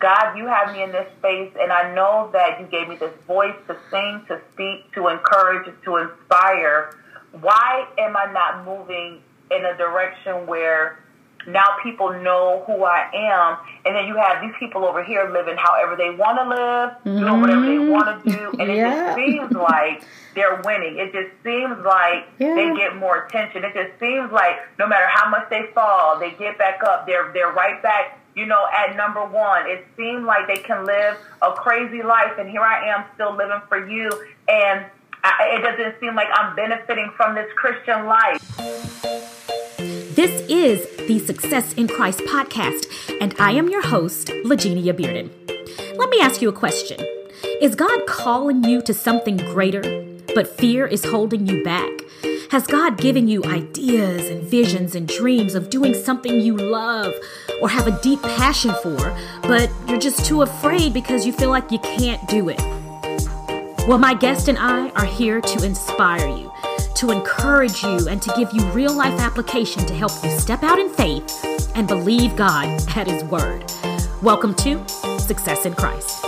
God, you have me in this space, and I know that you gave me this voice to sing, to speak, to encourage, to inspire. Why am I not moving in a direction where now people know who I am, and then you have these people over here living however they want to live, mm-hmm. doing whatever they want to do, and yeah. it just seems like they're winning. It just seems like yeah. they get more attention. It just seems like no matter how much they fall, they get back up. They're they're right back. You know, at number one, it seemed like they can live a crazy life, and here I am still living for you, and I, it doesn't seem like I'm benefiting from this Christian life. This is the Success in Christ podcast, and I am your host, Lagenia Bearden. Let me ask you a question Is God calling you to something greater, but fear is holding you back? Has God given you ideas and visions and dreams of doing something you love or have a deep passion for, but you're just too afraid because you feel like you can't do it? Well, my guest and I are here to inspire you to encourage you and to give you real life application to help you step out in faith and believe God at His Word. Welcome to Success in Christ.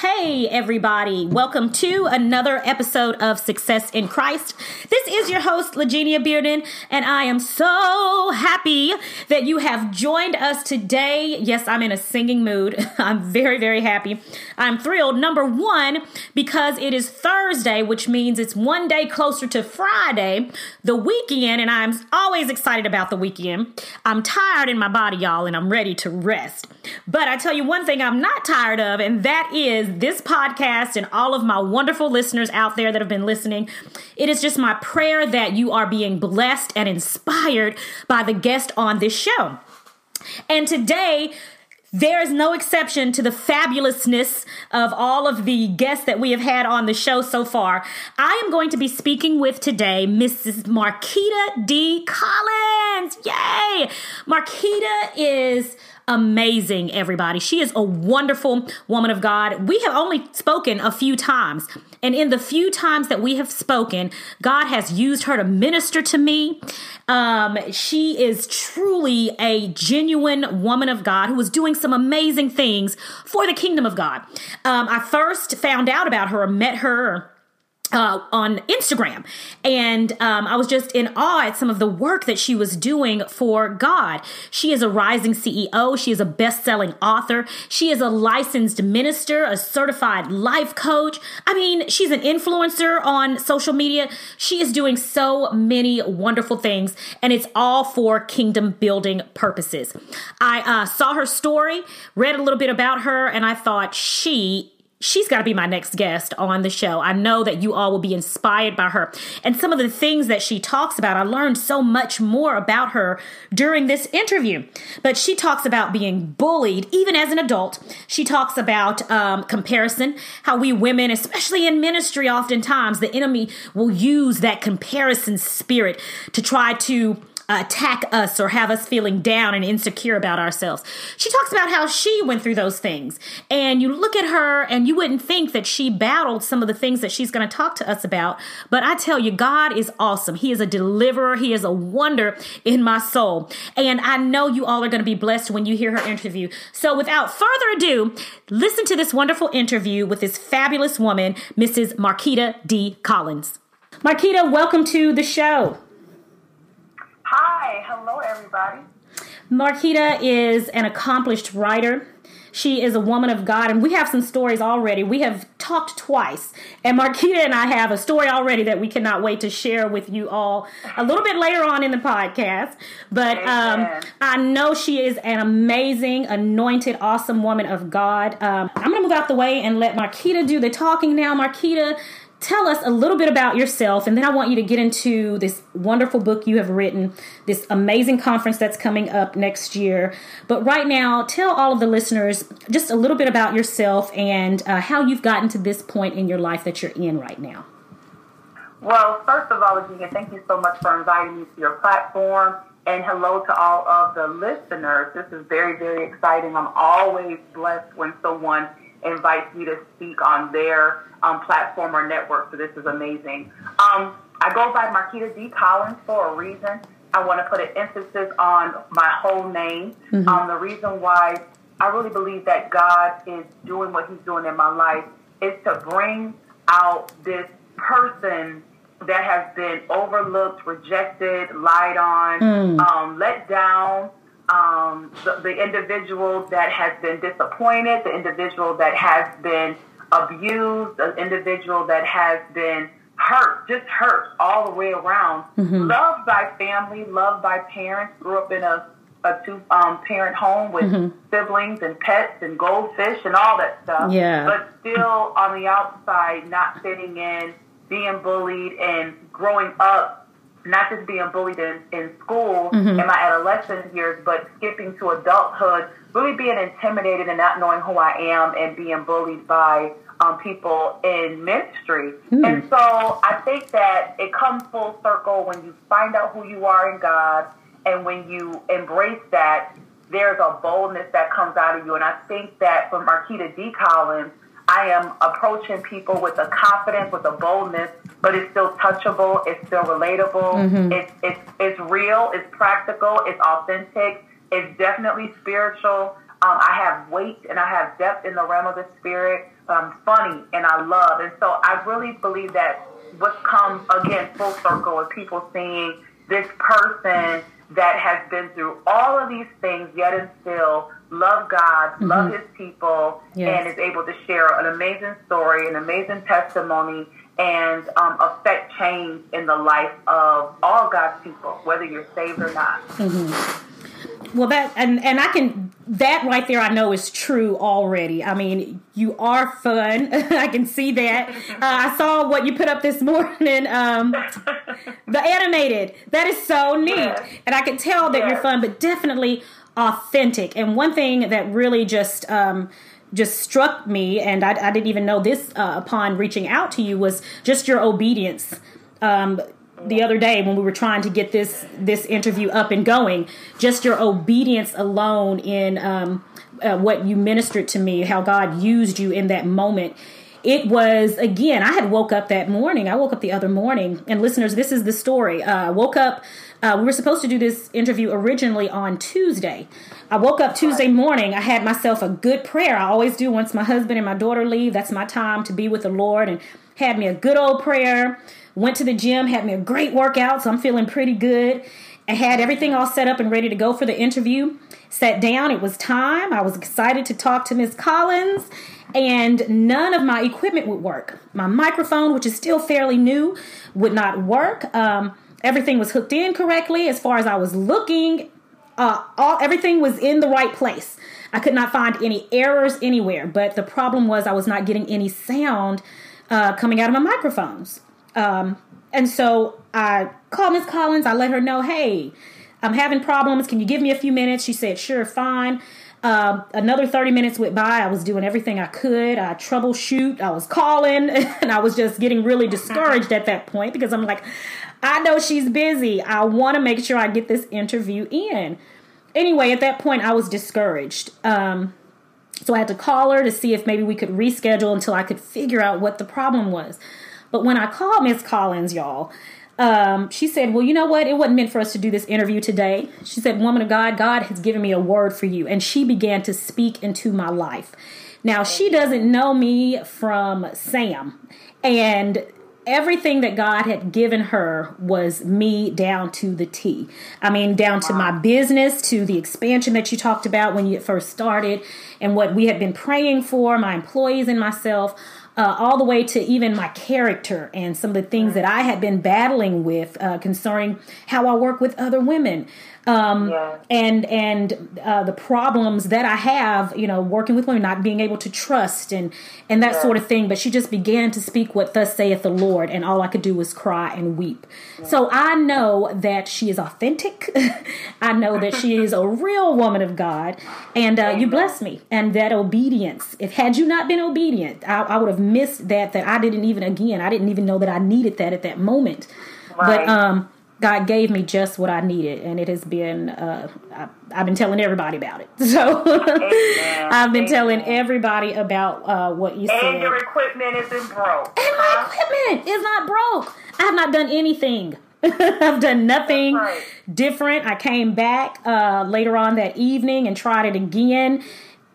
Hey, everybody. Welcome to another episode of Success in Christ. This is your host, Lagenia Bearden, and I am so happy that you have joined us today. Yes, I'm in a singing mood. I'm very, very happy. I'm thrilled. Number one, because it is Thursday, which means it's one day closer to Friday, the weekend, and I'm always excited about the weekend. I'm tired in my body, y'all, and I'm ready to rest. But I tell you one thing I'm not tired of, and that is this podcast and all of my wonderful listeners out there that have been listening. It is just my prayer that you are being blessed and inspired by the guest on this show. And today, there is no exception to the fabulousness of all of the guests that we have had on the show so far. I am going to be speaking with today Mrs. Markita D. Collins. Yay! Markita is amazing, everybody. She is a wonderful woman of God. We have only spoken a few times. And in the few times that we have spoken, God has used her to minister to me. Um, she is truly a genuine woman of God who is doing some amazing things for the kingdom of God. Um, I first found out about her, met her uh, on Instagram. And um, I was just in awe at some of the work that she was doing for God. She is a rising CEO. She is a best selling author. She is a licensed minister, a certified life coach. I mean, she's an influencer on social media. She is doing so many wonderful things, and it's all for kingdom building purposes. I uh, saw her story, read a little bit about her, and I thought she she's got to be my next guest on the show. I know that you all will be inspired by her. And some of the things that she talks about, I learned so much more about her during this interview. But she talks about being bullied, even as an adult. She talks about um, comparison, how we women, especially in ministry, oftentimes the enemy will use that comparison spirit to try to attack us or have us feeling down and insecure about ourselves. She talks about how she went through those things. And you look at her and you wouldn't think that she battled some of the things that she's going to talk to us about. But I tell you, God is awesome. He is a deliverer, He is a wonder in my soul. And I know you all are going to be blessed when you hear her interview. So without further ado, listen to this wonderful interview with this fabulous woman, Mrs. Markita D. Collins. Markita, welcome to the show. Everybody. Markita is an accomplished writer. She is a woman of God, and we have some stories already. We have talked twice, and Markita and I have a story already that we cannot wait to share with you all a little bit later on in the podcast. But um, I know she is an amazing, anointed, awesome woman of God. Um, I'm going to move out the way and let Markita do the talking now. Markita, tell us a little bit about yourself, and then I want you to get into this wonderful book you have written, this amazing conference that's coming up next year. But right now, tell all of the listeners just a little bit about yourself and uh, how you've gotten to this point in your life that you're in right now. Well, first of all, Virginia, thank you so much for inviting me to your platform. And hello to all of the listeners. This is very, very exciting. I'm always blessed when someone invites me to speak on their um, platform or network. So this is amazing. Um, I go by Markita D. Collins for a reason. I want to put an emphasis on my whole name. Mm-hmm. Um, the reason why I really believe that God is doing what He's doing in my life is to bring out this person that has been overlooked, rejected, lied on, mm. um, let down. Um, the, the individual that has been disappointed, the individual that has been abused, the individual that has been hurt, just hurt all the way around. Mm-hmm. Loved by family, loved by parents, grew up in a, a two um, parent home with mm-hmm. siblings and pets and goldfish and all that stuff. Yeah. But still on the outside, not fitting in, being bullied and growing up, not just being bullied in, in school mm-hmm. in my adolescent years, but skipping to adulthood, really being intimidated and not knowing who I am and being bullied by um, people in ministry. Mm. And so I think that it comes full circle when you find out who you are in God and when you embrace that, there's a boldness that comes out of you. And I think that for Markita D. Collins, I am approaching people with a confidence, with a boldness, but it's still touchable, it's still relatable, mm-hmm. it's, it's, it's real, it's practical, it's authentic, it's definitely spiritual. Um, I have weight and I have depth in the realm of the spirit um, funny and I love. And so I really believe that what's come again full circle is people seeing this person that has been through all of these things, yet and still love God, mm-hmm. love His people, yes. and is able to share an amazing story, an amazing testimony, and um, affect change in the life of all God's people, whether you're saved or not. Mm-hmm well that and and i can that right there i know is true already. I mean you are fun. I can see that. Uh, i saw what you put up this morning um the animated. That is so neat. And i can tell that you're fun but definitely authentic. And one thing that really just um just struck me and i, I didn't even know this uh, upon reaching out to you was just your obedience. Um, the other day when we were trying to get this this interview up and going just your obedience alone in um, uh, what you ministered to me how god used you in that moment. It was again i had woke up that morning. I woke up the other morning. And listeners this is the story. Uh, i woke up uh, we were supposed to do this interview originally on tuesday. I woke up tuesday morning. I had myself a good prayer. I always do once my husband and my daughter leave that's my time to be with the lord and had me a good old prayer Went to the gym, had me a great workout, so I'm feeling pretty good. I had everything all set up and ready to go for the interview. Sat down, it was time. I was excited to talk to Ms. Collins, and none of my equipment would work. My microphone, which is still fairly new, would not work. Um, everything was hooked in correctly as far as I was looking. Uh, all everything was in the right place. I could not find any errors anywhere, but the problem was I was not getting any sound uh, coming out of my microphones. Um, and so I called Miss Collins. I let her know, hey, I'm having problems. Can you give me a few minutes? She said, sure, fine. Uh, another 30 minutes went by. I was doing everything I could. I troubleshoot. I was calling, and I was just getting really discouraged at that point because I'm like, I know she's busy. I want to make sure I get this interview in. Anyway, at that point, I was discouraged. Um, so I had to call her to see if maybe we could reschedule until I could figure out what the problem was. But when I called Miss Collins, y'all, um, she said, Well, you know what? It wasn't meant for us to do this interview today. She said, Woman of God, God has given me a word for you. And she began to speak into my life. Now, she doesn't know me from Sam. And everything that God had given her was me down to the T. I mean, down to my business, to the expansion that you talked about when you first started, and what we had been praying for, my employees and myself uh, all the way to even my character and some of the things that I had been battling with uh, concerning how I work with other women um, yeah. and and uh, the problems that I have, you know, working with women, not being able to trust and and that yeah. sort of thing. But she just began to speak what thus saith the Lord, and all I could do was cry and weep. Yeah. So I know that she is authentic. I know that she is a real woman of God, and uh, you bless me. And that obedience. If had you not been obedient, I, I would have missed that. That I didn't even again. I didn't even know that I needed that at that moment. Right. But um God gave me just what I needed, and it has been. Uh, I, have been telling everybody about it. So I've been Amen. telling everybody about uh, what you and said. And your equipment isn't broke. And huh? my equipment is not broke. I have not done anything. I've done nothing right. different. I came back uh, later on that evening and tried it again.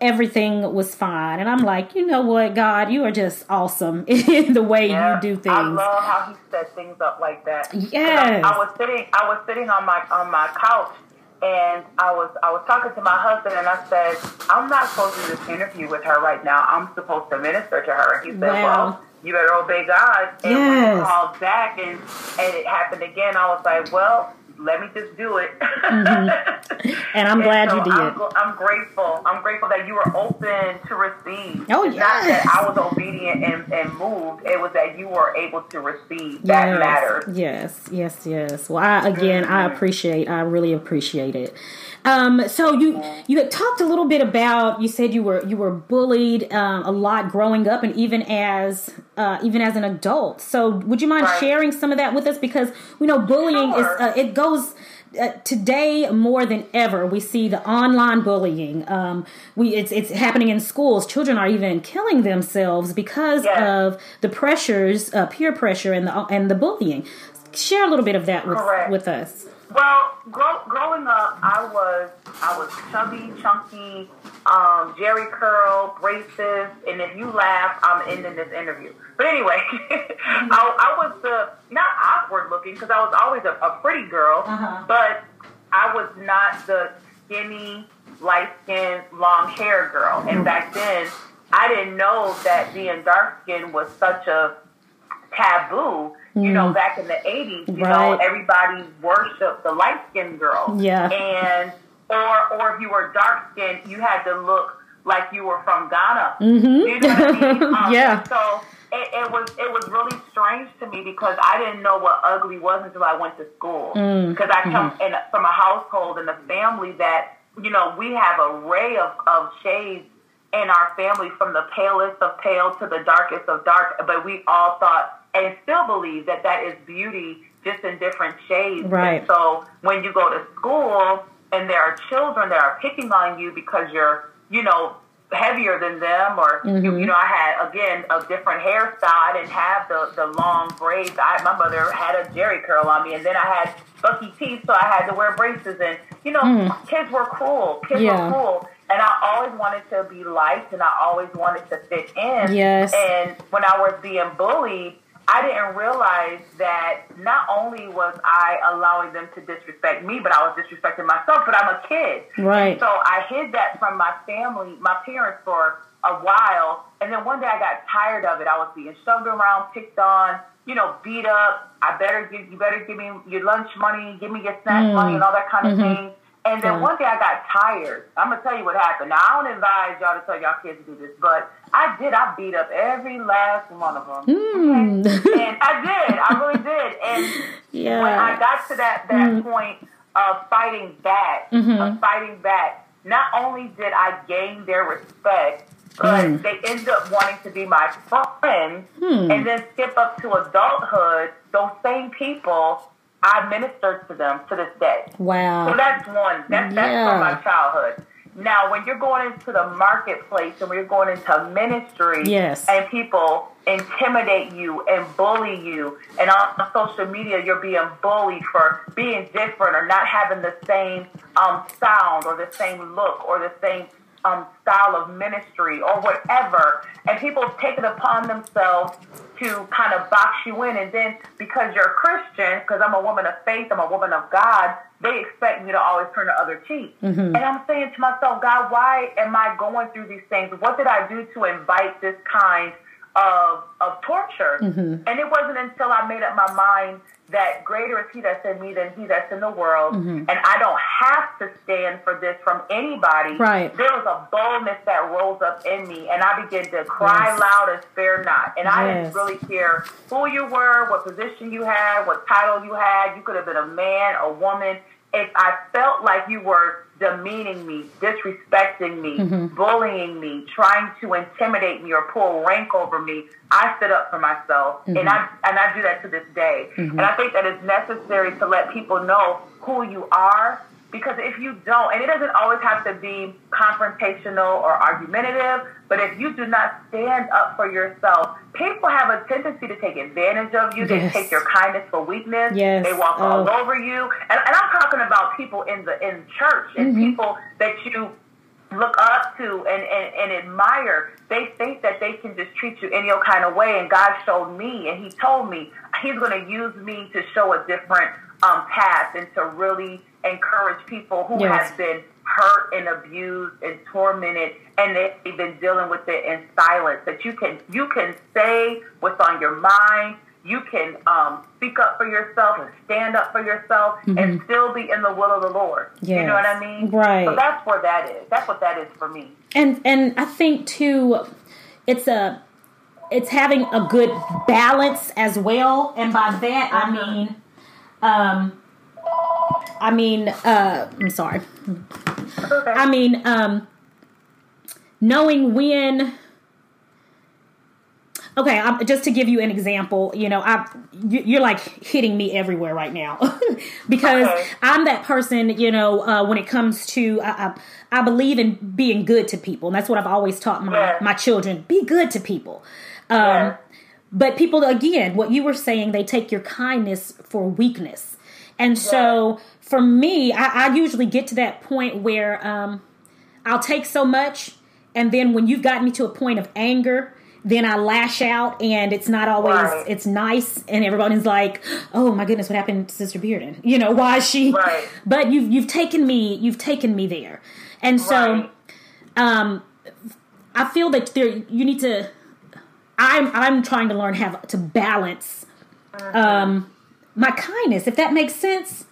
Everything was fine. And I'm like, you know what, God, you are just awesome in the way Yeah. you do things. I love how he set things up like that. Yes. I, I was sitting I was sitting on my on my couch and I was I was talking to my husband and I said, I'm not supposed to do this interview with her right now. I'm supposed to minister to her. And he said, Wow. Well, you better obey God. And when Yes. he called back and and it happened again, I was like, Well, let me just do it. and I'm glad And you did. I'm, I'm grateful. I'm grateful that you were open to receive. Oh, It's Not yes. that I was obedient and, and moved. It was that you were able to receive. That yes, matters. Yes, yes, yes. Well, I, again, I Mm-hmm. appreciate. I really appreciate it. Um, so you you had talked a little bit about. You said you were you were bullied um, a lot growing up, and even as uh, even as an adult. So would you mind Right. sharing some of that with us? Because we know bullying Sure. is uh, it goes. Uh, today more than ever we see the online bullying um, we it's it's happening in schools children are even killing themselves because Yes. of the pressures uh, peer pressure and the and the bullying share a little bit of that with Correct. with us Well, grow, growing up, I was I was chubby, chunky, um, Jheri curl, braces, and if you laugh, I'm ending this interview. But anyway, I, I was the not awkward looking because I was always a, a pretty girl, Uh-huh. but I was not the skinny, light skinned, long hair girl. And back then, I didn't know that being dark skinned was such a taboo. You know, back in the eighties, you know, Mm. Everybody worshipped the light skinned girl. Yeah. And or or if you were dark skinned, you had to look like you were from Ghana. Mhm. You know what I mean? Um, Yeah. So it, it was it was really strange to me because I didn't know what ugly was until I went to school. Mm. Because I come in, from a household and a family that you know we have a array of of shades in our family from the palest of pale to the darkest of dark, but we all thought and still believe that that is beauty just in different shades. Right. And so when you go to school and there are children that are picking on you because you're, you know, heavier than them or you, mm-hmm. you know i had again a different hairstyle i didn't have the the long braids i my mother had a Jheri curl on me and then i had bucky teeth so i had to wear braces and you know mm. kids were cool kids Yeah. were cool and i always wanted to be liked and i always wanted to fit in Yes. and when i was being bullied I didn't realize that not only was I allowing them to disrespect me, but I was disrespecting myself. But I'm a kid, Right. And so I hid that from my family, my parents, for a while. And then one day I got tired of it. I was being shoved around, picked on, you know, beat up. I better give you better give me your lunch money, give me your snack mm. money, and all that kind of mm-hmm. thing. And then Yeah. one day I got tired. I'm gonna tell you what happened. Now I don't advise y'all to tell y'all kids to do this, but I did. I beat up every last one of them, Mm. and I did. I really did. And yeah when I got to that that point of fighting back, of fighting back, not only did I gain their respect, but Mm. they end up wanting to be my friends, and then skip up to adulthood. Those same people, I ministered to them to this day. Wow. So that's one. That, that's Yeah. from my childhood. Now, when you're going into the marketplace and when you're going into ministry, Yes. and people intimidate you and bully you, and on social media you're being bullied for being different or not having the same um, sound or the same look or the same um, style of ministry or whatever, and people take it upon themselves to kind of box you in, and then because you're a Christian, because I'm a woman of faith, I'm a woman of God, they expect me to always turn the other cheek. And I'm saying to myself, God, why am I going through these things? What did I do to invite this kind of of torture? And it wasn't until I made up my mind that greater is he that's in me than he that's in the world, mm-hmm. and I don't have to stand for this from anybody. Right. There was a boldness that rose up in me, and I began to cry Yes. loud and spare not. And I didn't really care who you were, what position you had, what title you had. You could have been a man, a woman. If I felt like you were demeaning me, disrespecting me, Mm-hmm. bullying me, trying to intimidate me or pull rank over me, I stood up for myself, Mm-hmm. and I and I do that to this day. And I think that it's necessary to let people know who you are Because if you don't, and it doesn't always have to be confrontational or argumentative, but if you do not stand up for yourself, people have a tendency to take advantage of you. Yes. They take your kindness for weakness. Yes. They walk oh. all over you. And, and, I'm talking about people in the in church and mm-hmm. people that you look up to and, and, and admire. They think that they can just treat you any old kind of way. And God showed me, and He told me He's going to use me to show a different um, path and to really encourage people who yes. have been hurt and abused and tormented and they've been dealing with it in silence that you can you can say what's on your mind you can um, speak up for yourself and stand up for yourself mm-hmm. and still be in the will of the Lord. Yes. You know what I mean? Right. So that's where that is. That's what that is for me. And and I think too, it's a it's having a good balance as well. And by that. I mean, um, I mean, uh, I'm sorry. Okay. I mean, um, knowing when okay I'm, just to give you an example you know i you're like hitting me everywhere right now because okay. i'm that person you know uh, when it comes to I, I, I, believe in being good to people and that's what i've always taught my, yeah. my children be good to people um, yeah. but people again what you were saying they take your kindness for weakness and so for me I, I, usually get to that point where um, i'll take so much and then when you've gotten me to a point of anger then I lash out and it's not always right. it's nice and everybody's like, "Oh my goodness, what happened to Sister Bearden?" You know, why is she right. But you've you've taken me you've taken me there. And so right. um I feel that there you need to I'm I'm trying to learn how to balance mm-hmm. um my kindness, if that makes sense.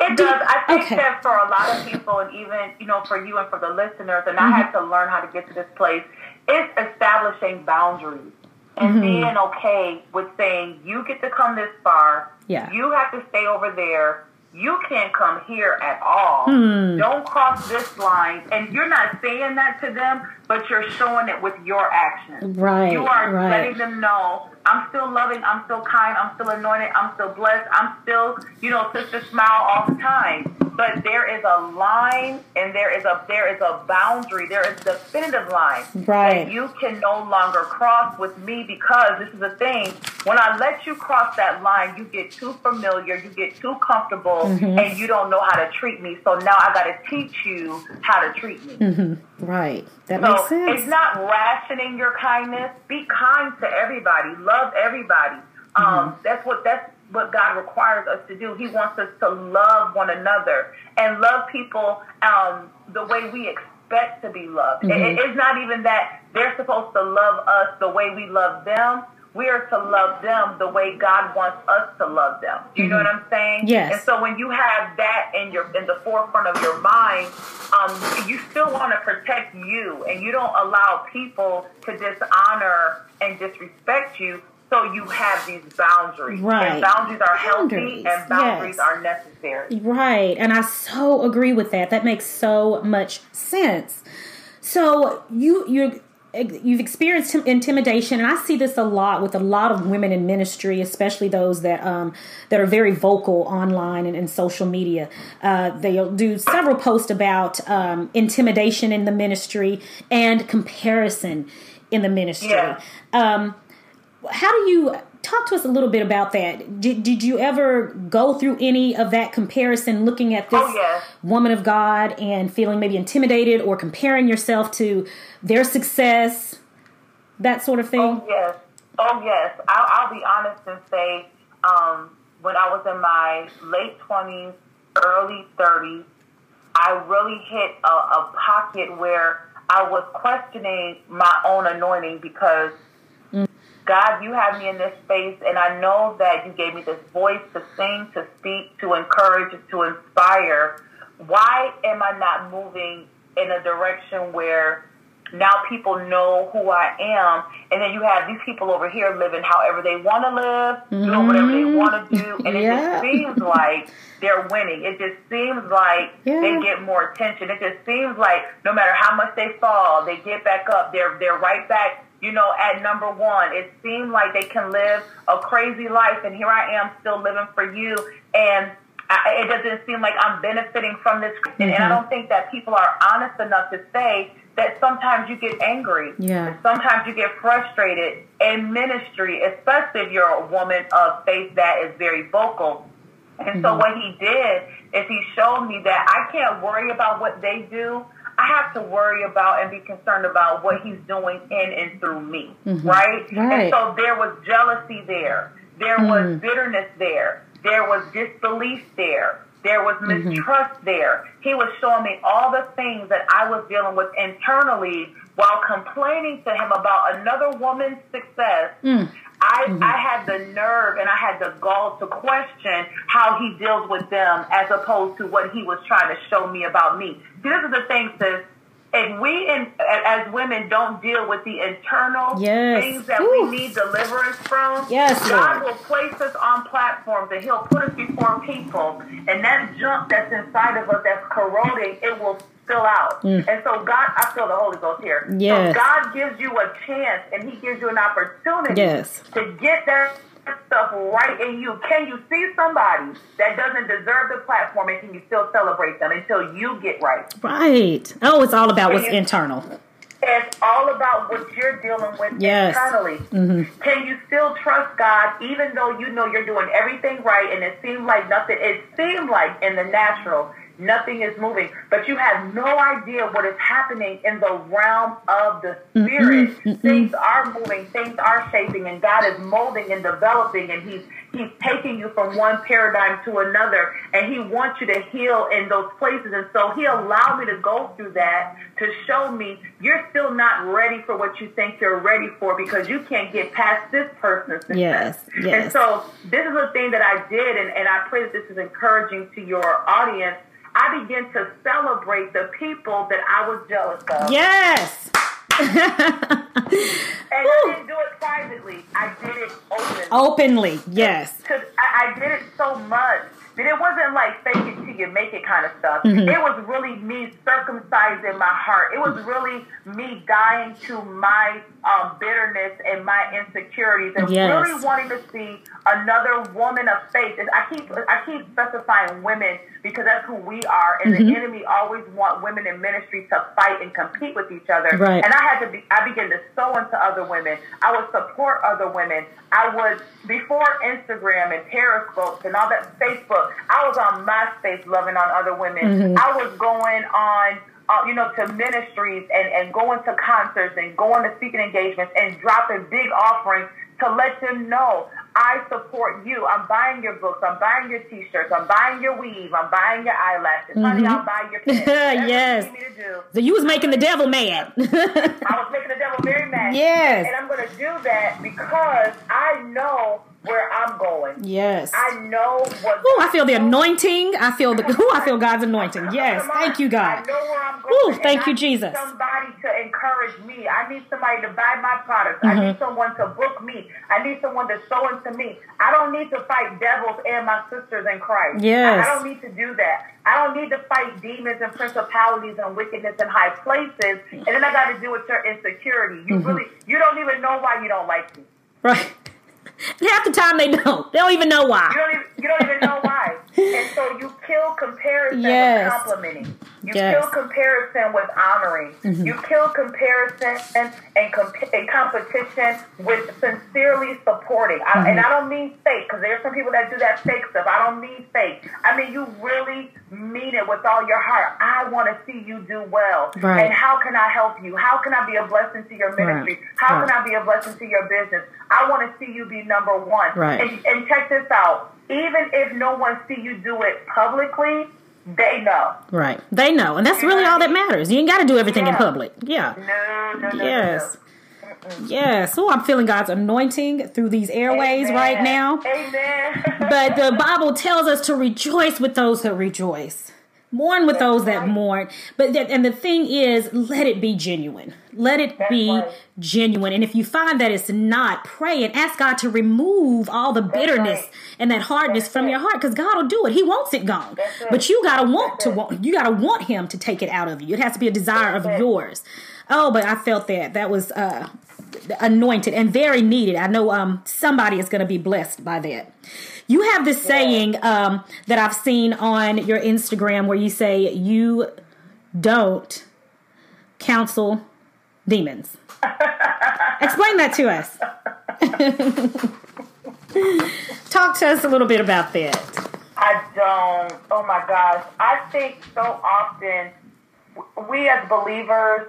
It does. I think okay. that for a lot of people, and even you know, for you and for the listeners, and mm-hmm. I had to learn how to get to this place it's establishing boundaries and mm-hmm. being okay with saying you get to come this far. Yeah. You have to stay over there. You can't come here at all. Hmm. Don't cross this line. And you're not saying that to them, but you're showing it with your actions. Right. You are right. letting them know I'm still loving, I'm still kind, I'm still anointed, I'm still blessed, I'm still, you know, sister smile all the time but there is a line and there is a there is a boundary there is a definitive line right that you can no longer cross with me because this is a thing when i let you cross that line you get too familiar you get too comfortable mm-hmm. and you don't know how to treat me so now i got to teach you how to treat me mm-hmm. Right that so makes sense it's not rationing your kindness be kind to everybody love everybody um, mm-hmm. that's what that's what God requires us to do. He wants us to love one another and love people um, the way we expect to be loved. Mm-hmm. It, it's not even that they're supposed to love us the way we love them. We are to love them the way God wants us to love them. Do you mm-hmm. know what I'm saying? Yes. And so when you have that in your in the forefront of your mind, um, you still want to protect you, and you don't allow people to dishonor and disrespect you so you have these boundaries. Right. And boundaries are boundaries. healthy and boundaries yes. are necessary. Right. And I so agree with that. That makes so much sense. So you you you've experienced intimidation and i see this a lot with a lot of women in ministry especially those that um, that are very vocal online and in social media uh, they'll do several posts about um, intimidation in the ministry and comparison in the ministry yeah. um, how do you talk to us a little bit about that? Did, did you ever go through any of that comparison, looking at this oh, yes. woman of God and feeling maybe intimidated or comparing yourself to their success, that sort of thing? Oh, yes. Oh, yes. I'll, I'll be honest and say um, when I was in my late 20s, early 30s, I really hit a, a pocket where I was questioning my own anointing because God, you have me in this space, and I know that you gave me this voice to sing, to speak, to encourage, to inspire. Why am I not moving in a direction where now people know who I am, and then you have these people over here living however they want to live, mm-hmm. doing whatever they want to do, and it just seems like they're winning. It just seems like yeah. they get more attention. It just seems like no matter how much they fall, they get back up. They're they're right back you know, at number one. It seemed like they can live a crazy life, and here I am still living for you. And I, it doesn't seem like I'm benefiting from this. Mm-hmm. And I mm-hmm. don't think that people are honest enough to say that sometimes you get angry. Yeah. Sometimes you get frustrated in ministry, especially if you're a woman of faith that is very vocal. And mm-hmm. so what he did is he showed me that I can't worry about what they do. I have to worry about and be concerned about what he's doing in and through me, mm-hmm. right? right? And so there was jealousy there. There mm-hmm. was bitterness there. There was disbelief there. There was mm-hmm. mistrust mm-hmm. there. He was showing me all the things that I was dealing with internally while complaining to him about another woman's success. Mm. I, mm-hmm. I had the nerve and I had the gall to question how he deals with them as opposed to what he was trying to show me about me. See, this is the thing, sis. If we, in, as women, don't deal with the internal yes. things that we need deliverance from, yes, God Lord. will place us on platforms and He'll put us before people, and that junk that's inside of us that's corroding, it will spill out. Mm. And so God, I feel the Holy Ghost here. Yes. So God gives you a chance and He gives you an opportunity yes. to get that stuff right in you. Can you see somebody that doesn't deserve the platform and can you still celebrate them until you get right? Right. Oh, it's all about what's internal. It's all about what you're dealing with yes. internally. Mm-hmm. Can you still trust God even though you know you're doing everything right and it seems like nothing, it seemed like in the natural Nothing is moving, but you have no idea what is happening in the realm of the spirit. Mm-hmm, mm-hmm. Things are moving, things are shaping, and God is molding and developing, and He's He's taking you from one paradigm to another, and He wants you to heal in those places. And so He allowed me to go through that to show me you're still not ready for what you think you're ready for because you can't get past this person's success. Yes, yes. And so this is a thing that I did, and, and I pray that this is encouraging to your audience I began to celebrate the people that I was jealous of. Yes. and I didn't do it privately. I did it openly. Openly, yes. Because I, I did it so much that it wasn't like fake it till you make it kind of stuff. Mm-hmm. It was really me circumcising my heart. It was really me dying to my um, bitterness and my insecurities and yes. really wanting to see another woman of faith. And I keep I keep specifying women because that's who we are. And mm-hmm. the enemy always want women in ministry to fight and compete with each other. Right. And I had to be I began to sow into other women. I would support other women. I would before Instagram and Periscope and all that Facebook. I was on MySpace loving on other women. Mm-hmm. I was going on uh, you know, to ministries and, and going to concerts and going to speaking engagements and dropping big offerings to let them know I support you. I'm buying your books. I'm buying your t-shirts. I'm buying your weave. I'm buying your eyelashes. Mm-hmm. Honey, I'll buy your pins. yes. You so you was making the devil mad. I was making the devil very mad. Yes. And I'm going to do that because I know where I'm going. Yes. I know what. Oh, I feel the anointing. I feel the. Ooh, I feel God's anointing. Yes. Thank you, God. I know where I'm going. Ooh, thank you, Jesus. somebody to encourage me. I need somebody to buy my products. Mm-hmm. I need someone to book me. I need someone to sow into me. I don't need to fight devils and my sisters in Christ. Yes. I, I don't need to do that. I don't need to fight demons and principalities and wickedness in high places. And then I got to deal with your insecurity. You mm-hmm. really, you don't even know why you don't like me. Right. Half the time they don't. They don't even know why. You don't even, you don't even know why. and so you kill comparison yes. with complimenting. You yes. kill comparison with honoring. Mm-hmm. You kill comparison and, and, comp- and, competition with sincerely supporting. I, mm-hmm. And I don't mean fake, because there's some people that do that fake stuff. I don't mean fake. I mean, you really mean it with all your heart. I want to see you do well. Right. And how can I help you? How can I be a blessing to your ministry? Right. How right. can I be a blessing to your business? I want to see you be number one. Right. And, and check this out. Even if no one see you do it publicly, they know. Right. They know. And that's you really all that matters. You ain't got to do everything yeah. in public. Yeah. No, no, no. Yes. No, Yes. So I'm feeling God's anointing through these airways Amen. right now. Amen. but the Bible tells us to rejoice with those that rejoice. Mourn with That's those right. that mourn. But that, and the thing is, let it be genuine. Let it That's be right. genuine. And if you find that it's not, pray and ask God to remove all the bitterness right. and that hardness That's from it. your heart because God will do it. He wants it gone. That's. But you gotta want to want you gotta want him to take it out of you. It has to be a desire of yours. Oh, but I felt that. That was uh anointed and very needed. I know um, somebody is going to be blessed by that. You have this saying um, that I've seen on your Instagram where you say you don't counsel demons. Explain that to us. Talk to us a little bit about that. I don't. Oh my gosh. I think so often we as believers,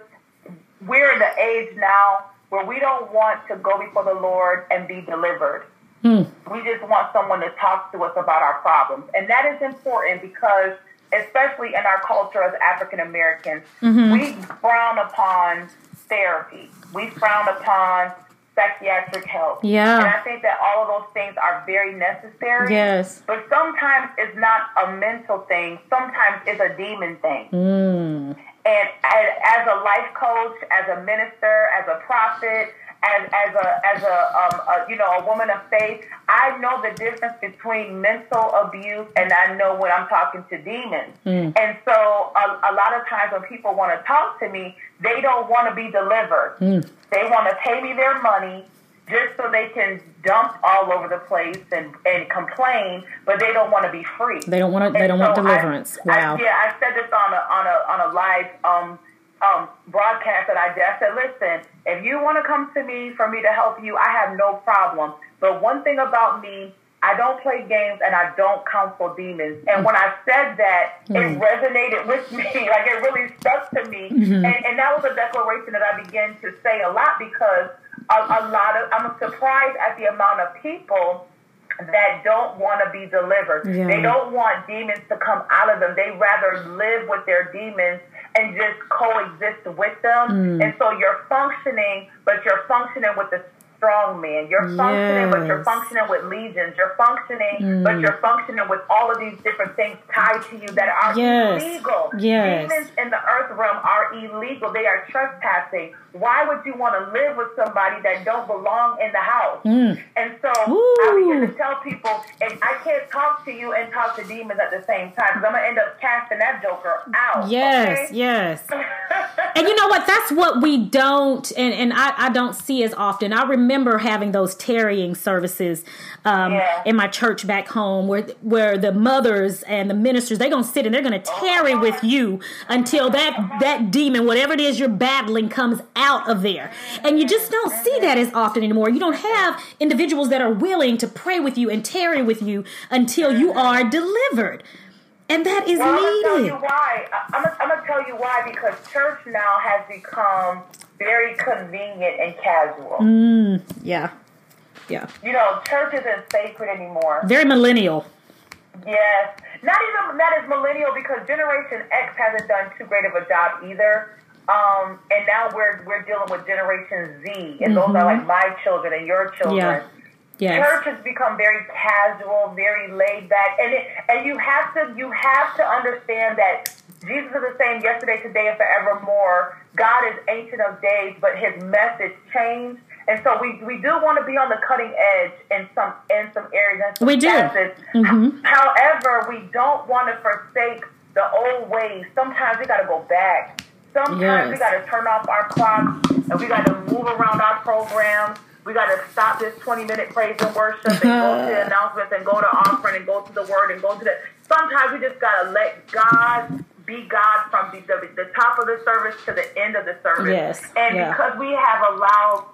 we're in the age now where we don't want to go before the Lord and be delivered. Mm. We just want someone to talk to us about our problems. And that is important because, especially in our culture as African Americans, mm-hmm. we frown upon therapy. We frown upon psychiatric help. Yeah. And I think that all of those things are very necessary. Yes. But sometimes it's not a mental thing. Sometimes it's a demon thing. Mm. And as a life coach, as a minister, as a prophet, as, as a as a, um, a, you know a woman of faith, I know the difference between mental abuse and I know when I'm talking to demons. Mm. And so a, a, lot of times when people want to talk to me, they don't want to be delivered. Mm. They want to pay me their money just so they can dump all over the place and, and complain, but they don't want to be free. They don't want to. They don't so want deliverance. I, wow. I, yeah, I said this on a on a on a live um, um, broadcast that I did. I said, listen, if you want to come to me for me to help you, I have no problem. But one thing about me, I don't play games and I don't counsel demons. And when I said that, mm. it resonated with me. Like it really stuck to me. Mm-hmm. And, and that was a declaration that I began to say a lot because a, a lot of, I'm surprised at the amount of people that don't want to be delivered. Yeah. They don't want demons to come out of them. They rather live with their demons and just coexist with them. Mm. And so you're functioning, but you're functioning with the strong man. You're functioning, yes. but you're functioning with legions. You're functioning, mm. but you're functioning with all of these different things tied to you that are yes. illegal. Yes. Demons in the earth realm are illegal. They are trespassing. Why would you want to live with somebody that don't belong in the house? Mm. And so Ooh. I begin to tell people, and I can't talk to you and talk to demons at the same time because I'm gonna end up casting that joker out. Yes, okay? yes. and you know what? That's what we don't, and and I, I don't see as often. I remember having those tarrying services um, yeah. in my church back home, where where the mothers and the ministers they're gonna sit and they're gonna tarry oh, with you until that that demon, whatever it is you're battling, comes out of there. And you just don't see that as often anymore. You don't have individuals that are willing to pray with you and tarry with you until you are delivered. And that is well, needed. I'm gonna tell you why. I'm gonna, I'm gonna tell you why because church now has become very convenient and casual. Mm, yeah, yeah. You know, church isn't sacred anymore. Very millennial. Yes, not even that is millennial because Generation X hasn't done too great of a job either. Um, and now we're we're dealing with Generation Z, and mm-hmm. those are like my children and your children. Yeah. Yes. Church has become very casual, very laid back, and it, and you have to you have to understand that Jesus is the same yesterday, today, and forevermore. God is ancient of days, but His message changed, and so we, we do want to be on the cutting edge in some in some areas. Some we do. Mm-hmm. However, we don't want to forsake the old ways. Sometimes we got to go back. Sometimes yes. we got to turn off our clocks and we got to move around our programs we got to stop this 20 minute praise and worship and go to the announcements and go to offering and go to the word and go to the. Sometimes we just got to let God be God from the, the, the, top of the service to the end of the service. Yes. And yeah. because we have allowed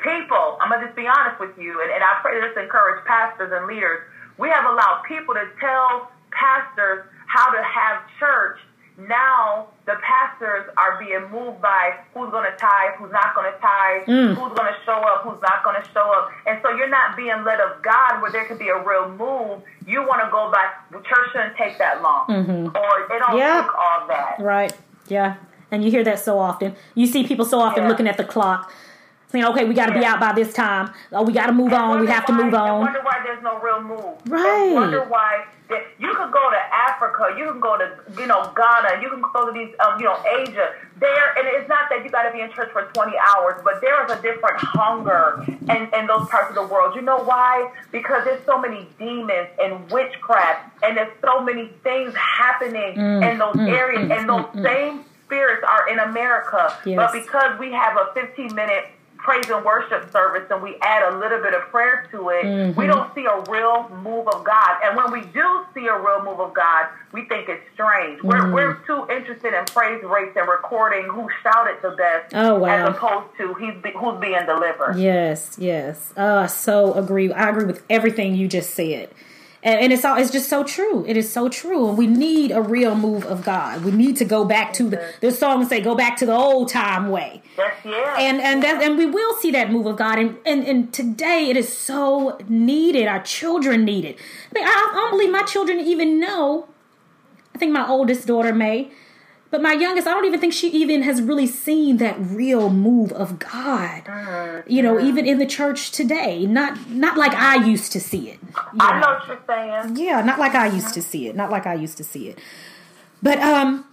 people, I'm going to just be honest with you, and, and I pray this encourage pastors and leaders, we have allowed people to tell pastors how to have church now the pastors are being moved by who's going to tithe, who's not going to tithe, mm. who's going to show up, who's not going to show up. And so you're not being led of God where there could be a real move. You want to go by, the church shouldn't take that long. Mm-hmm. Or it don't yep. take all that. Right. Yeah. And you hear that so often. You see people so often yeah. looking at the clock saying, okay, we got to yeah. be out by this time. Oh, we got to move on. We have why, to move on. wonder why there's no real move. Right. And wonder why that you could go to Africa, you can go to you know Ghana, you can go to these um, you know Asia. There, and it's not that you got to be in church for 20 hours, but there is a different hunger in, in those parts of the world. You know why? Because there's so many demons and witchcraft, and there's so many things happening mm, in those mm, areas, mm, and those mm, mm. same spirits are in America. Yes. But because we have a 15 minute praise and worship service and we add a little bit of prayer to it, mm-hmm. we don't see a real move of God. And when we do see a real move of God, we think it's strange. Mm-hmm. We're, we're too interested in praise rates and recording who shouted the best oh, wow. as opposed to he's be, who's being delivered. Yes, yes. I so agree. I agree with everything you just said and, and, it's all it's just so true. It is so true, and we need a real move of God. We need to go back to the the song say, "Go back to the old time way." Yes, yeah. And and that, and we will see that move of God. And, and and today it is so needed. Our children need it. I mean, I, I don't believe my children even know. I think my oldest daughter may but my youngest, I don't even think she even has really seen that real move of God. Mm-hmm. You know, even in the church today, not not like I used to see it. I know what you're saying. Yeah, not like I used to see it. Not like I used to see it. But um,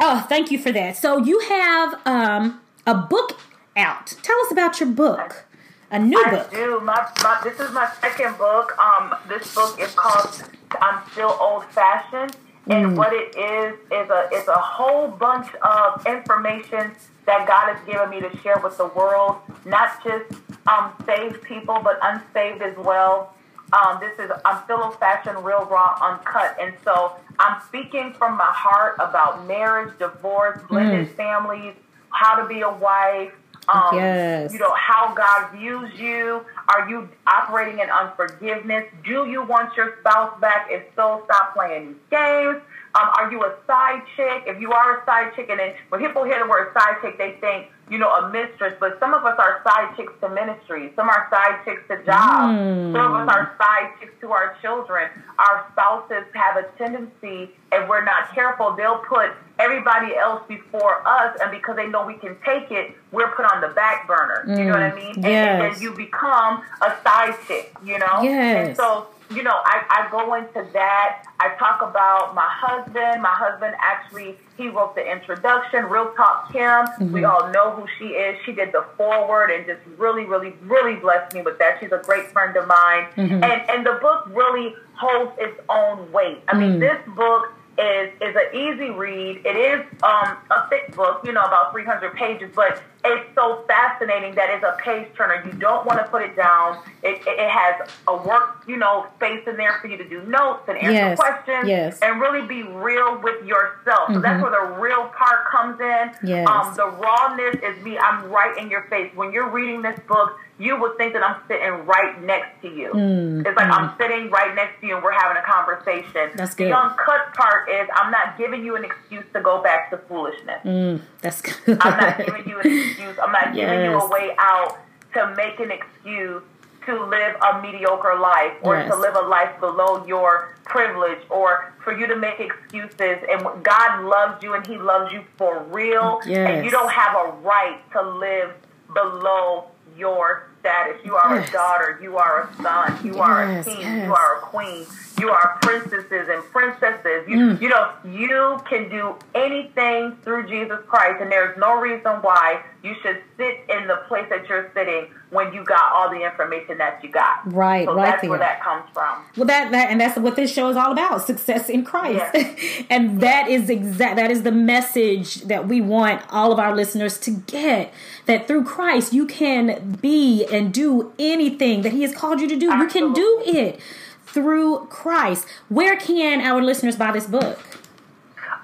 oh, thank you for that. So you have um a book out. Tell us about your book. A new I book. do. My, my this is my second book. Um, this book is called "I'm Still Old Fashioned." And mm. what it is is a is a whole bunch of information that God has given me to share with the world, not just um, saved people, but unsaved as well. Um, this is I'm still old fashioned, real raw, uncut, and so I'm speaking from my heart about marriage, divorce, blended mm. families, how to be a wife, um, yes. You know, how God views you. Are you operating in unforgiveness? Do you want your spouse back? If so, stop playing these games. Um, are you a side chick? If you are a side chick, and then when people hear the word side chick, they think, you know, a mistress. But some of us are side chicks to ministry. Some are side chicks to jobs. Mm. Some of us are side chicks to our children. Our spouses have a tendency, if we're not careful, they'll put everybody else before us, and because they know we can take it, we're put on the back burner. Mm. You know what I mm. mean? Yes. And, and then you become a side chick. You know? Yes. And so you know, I, I go into that. I talk about my husband. My husband actually, he wrote the introduction, Real Talk Kim. Mm-hmm. We all know who she is. She did the foreword and just really, really, really blessed me with that. She's a great friend of mine. Mm-hmm. And, and the book really holds its own weight. I mean, mm. this book is is an easy read. It is um, a thick book, you know, about 300 pages, but it's so fascinating that it's a page turner. You don't want to put it down. It, it has a work, you know, space in there for you to do notes and answer yes. questions yes. and really be real with yourself. So mm-hmm. that's where the real part comes in. Yes. Um, the rawness is me. I'm right in your face. When you're reading this book, you would think that I'm sitting right next to you. Mm, it's like mm. I'm sitting right next to you and we're having a conversation. That's good. The uncut part is I'm not giving you an excuse to go back to foolishness. Mm, that's good. I'm not giving you an excuse. I'm not yes. giving you a way out to make an excuse to live a mediocre life or yes. to live a life below your privilege or for you to make excuses and God loves you and he loves you for real yes. and you don't have a right to live below your status. You are yes. a daughter. You are a son. You yes, are a king. Yes. You are a queen. You are princesses and princesses. You, mm. you know, you can do anything through Jesus Christ, and there's no reason why you should sit in the place that you're sitting when you got all the information that you got. Right, so right that's there. where that comes from. Well, that, that and that's what this show is all about: success in Christ. Yes. and that is exact. That is the message that we want all of our listeners to get. That through Christ you can be and do anything that He has called you to do. Absolutely. You can do it through Christ. Where can our listeners buy this book?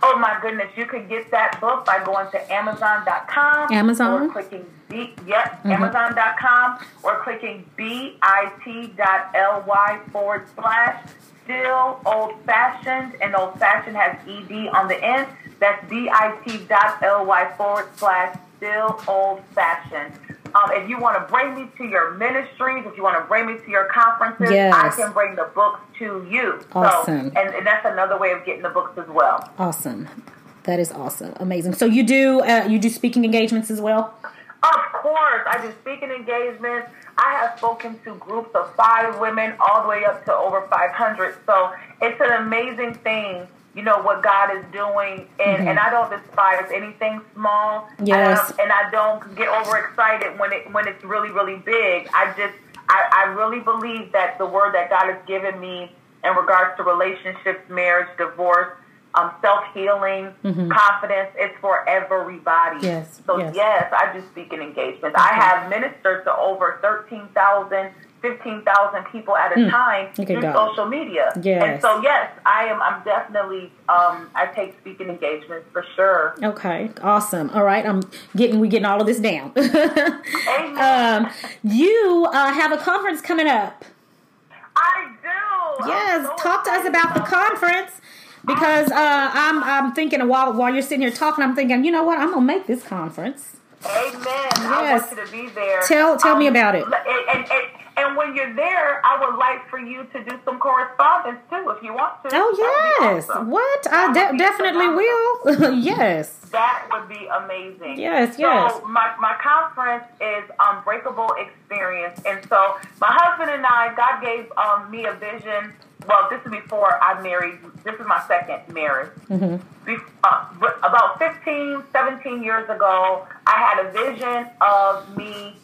Oh my goodness, you could get that book by going to Amazon.com. Amazon? Or clicking B, yep, mm-hmm. Amazon.com or clicking bit.ly forward slash still old fashioned and old fashioned has ed on the end. That's bit.ly forward slash still old fashioned. Um, if you want to bring me to your ministries, if you want to bring me to your conferences, yes. I can bring the books to you. Awesome. So, and, and, that's another way of getting the books as well. Awesome. That is awesome. Amazing. So you do uh, you do speaking engagements as well? Of course, I do speaking engagements. I have spoken to groups of five women all the way up to over 500. So it's an amazing thing you know what God is doing, and mm-hmm. and I don't despise anything small. Yes, um, and I don't get overexcited when it when it's really really big. I just I, I really believe that the word that God has given me in regards to relationships, marriage, divorce, um, self healing, Mm-hmm. confidence. It's for everybody. Yes, So yes. yes, I do speak in engagements. I have ministered to over 13,000, 15,000 people at a time Mm. At through God. social media. Yes. And so yes, I am. I'm definitely. Um, I take speaking engagements for sure. Okay, awesome. All right, I'm getting we getting all of this down. Amen. um, you uh, have a conference coming up. I do. Yes, so talk to us about the conference because uh, I'm I'm thinking while while you're sitting here talking, I'm thinking, you know what, I'm gonna make this conference. Amen. I Yes. want you to be there. Tell- tell me Um, about it. And, and, and, when you're there, I would like for you to do some correspondence too, if you want to. Oh That would be yes, awesome. what I That would de- definitely will. yes, That would be amazing. Yes, yes. So my, my conference is Unbreakable Experience. And so my husband and I, God gave um, me a vision. Well, this is before I married. This is my second marriage. Mm-hmm. Uh, about 15, 17 years ago, I had a vision of me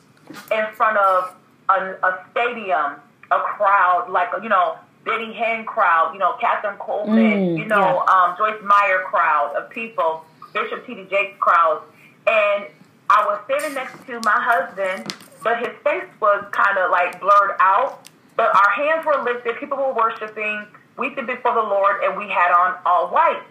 in front of a, a stadium, a crowd, like, you know, Benny Hinn crowd, you know, Kathryn Kuhlman, Mm, you know, um, Joyce Meyer crowd of people, Bishop T.D. Jakes crowd. And I was sitting next to my husband, but his face was kind of like blurred out. But our hands were lifted, people were worshiping, weeping before the Lord, and we had on all white.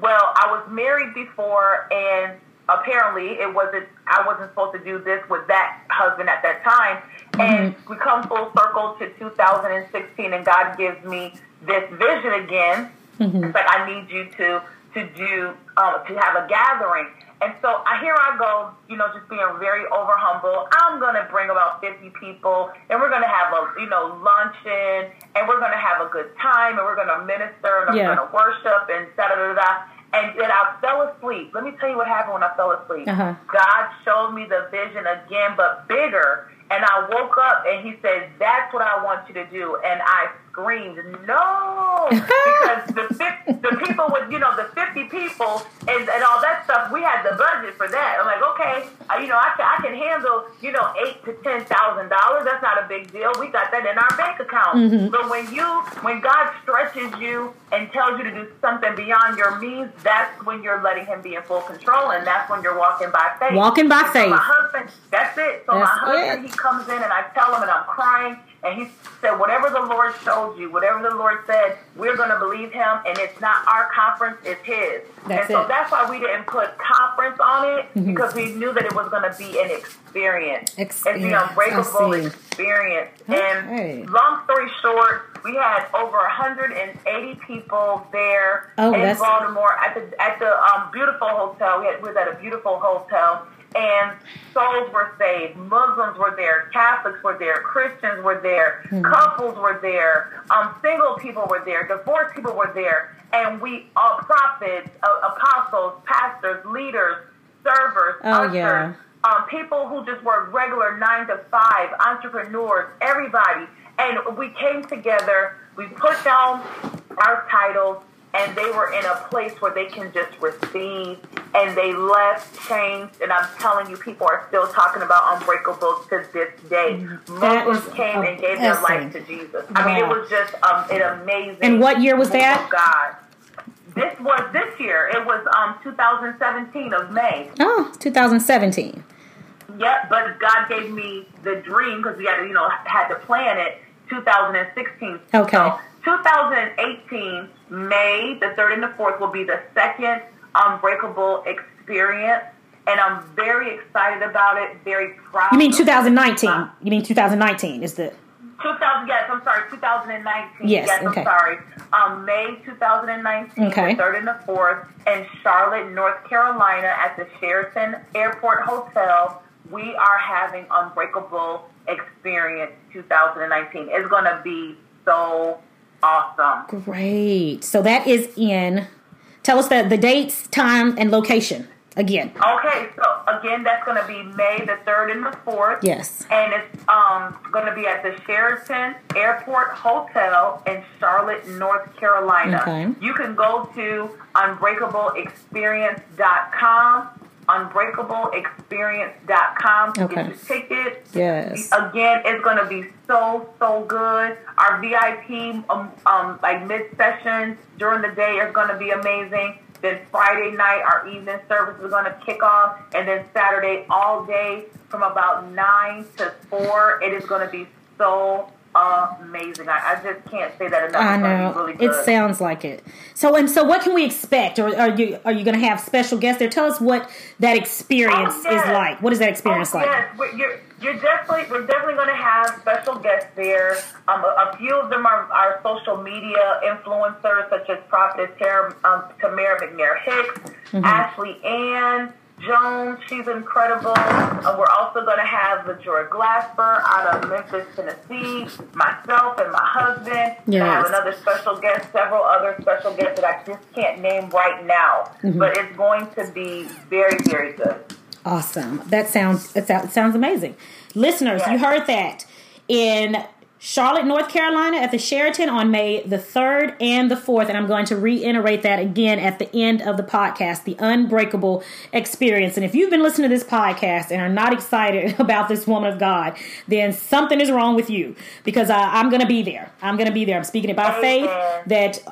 Well, I was married before, and apparently it wasn't. I wasn't supposed to do this with that husband at that time. And mm-hmm. we come full circle to 2016, and God gives me this vision again. Mm-hmm. It's like I need you to to do um, to have a gathering. And so I here I go, you know, just being very over humble. I'm gonna bring about 50 people, and we're gonna have a you know luncheon, and we're gonna have a good time, and we're gonna minister, and Yeah. we're gonna worship, and da da da da. And then I fell asleep. Let me tell you what happened when I fell asleep. Uh-huh. God showed me the vision again, but bigger. And I woke up and he said, That's what I want you to do. And I screamed, No! because the, fif- the people with, you know, the 50 people and, and all that stuff, we had the budget for that. I'm like, Okay, you know, I can, I can handle, you know, eight to $10,000. That's not a big deal. We got that in our bank account. Mm-hmm. But when you, when God stretches you and tells you to do something beyond your means, that's when you're letting him be in full control. And that's when you're walking by faith. Walking by And so faith. my husband, that's it. So That's my husband, it. he comes in and I tell him and I'm crying. And he said, whatever the Lord showed you, whatever the Lord said, we're going to believe him. And it's not our conference, it's his. That's and so it. that's why we didn't put conference on it Mm-hmm. because we knew that it was going to be an experience. It's Experience. the unbreakable experience. Okay. And long story short, we had over 180 people there Oh, in Baltimore at the at the um, beautiful hotel. We, had, we was at a beautiful hotel, and souls were saved. Muslims were there, Catholics were there, Christians were there, Hmm. couples were there, um, single people were there, divorced people were there, and we all prophets, uh, apostles, pastors, leaders, servers, Oh, ushers, yeah. um, people who just work regular nine to five, entrepreneurs, everybody. And we came together, we put down our titles, and they were in a place where they can just receive, and they left changed. And I'm telling you, people are still talking about Unbreakable to this day. That Muslims came and gave their life to Jesus. I mean, it was just um, an amazing. And what year was that? God. This was this year. It was um 2017 of May. Oh, 2017. Yep, but God gave me the dream because we had to, you know, had to plan it. 2016. Okay. So 2018, May the third and the fourth will be the second Unbreakable experience, and I'm very excited about it. Very proud. You mean 2019? Uh, You mean 2019 is the 2000, yes, I'm sorry, 2019. Yes, yes, okay. I'm sorry. Um, May 2019, Okay. the third and the fourth, in Charlotte, North Carolina, at the Sheraton Airport Hotel. We are having Unbreakable Experience 2019. It's going to be so awesome. great. So that is in. Tell us the the dates, time, and location again. Okay, so again, that's going to be May the 3rd and the 4th. Yes. And it's um, going to be at the Sheraton Airport Hotel in Charlotte, North Carolina. Okay. You can go to unbreakableexperience.com unbreakableexperience.com to Okay. get your tickets. Yes. Again, it's going to be so, so good. Our VIP, um, um, like mid sessions during the day is going to be amazing. Then Friday night, our evening service is going to kick off. And then Saturday, all day from about 9 to 4, it is going to be so amazing. I, I just can't say that enough. I know. really It sounds like it. So and so what can we expect? Or are you are you gonna have special guests there? Tell us what that experience Oh, yes. is like. What is that experience oh, like? Yes, we're, you're, you're definitely we're definitely going to have special guests there. Um, a, a few of them are our social media influencers, such as Prophetess um, Tamara McNair Hicks, Mm-hmm. Ashley Ann Jones. She's incredible. Uh, we're also going to have LaJoy Glasper out of Memphis, Tennessee. Myself and my husband. Yes. I have another special guest, several other special guests that I just can't name right now. Mm-hmm. But it's going to be very, very good. Awesome. That sounds it sounds, it sounds amazing. Listeners, you heard that in Charlotte, North Carolina at the Sheraton on May the 3rd and the 4th. And I'm going to reiterate that again at the end of the podcast, the unbreakable experience. And if you've been listening to this podcast and are not excited about this woman of God, then something is wrong with you because uh, I'm going to be there. I'm going to be there. I'm speaking it by faith that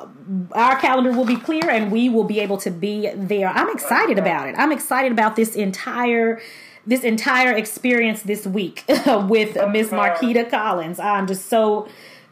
our calendar will be clear and we will be able to be there. I'm excited about it. I'm excited about this entire this entire experience this week with Miss Markita Collins. I'm just so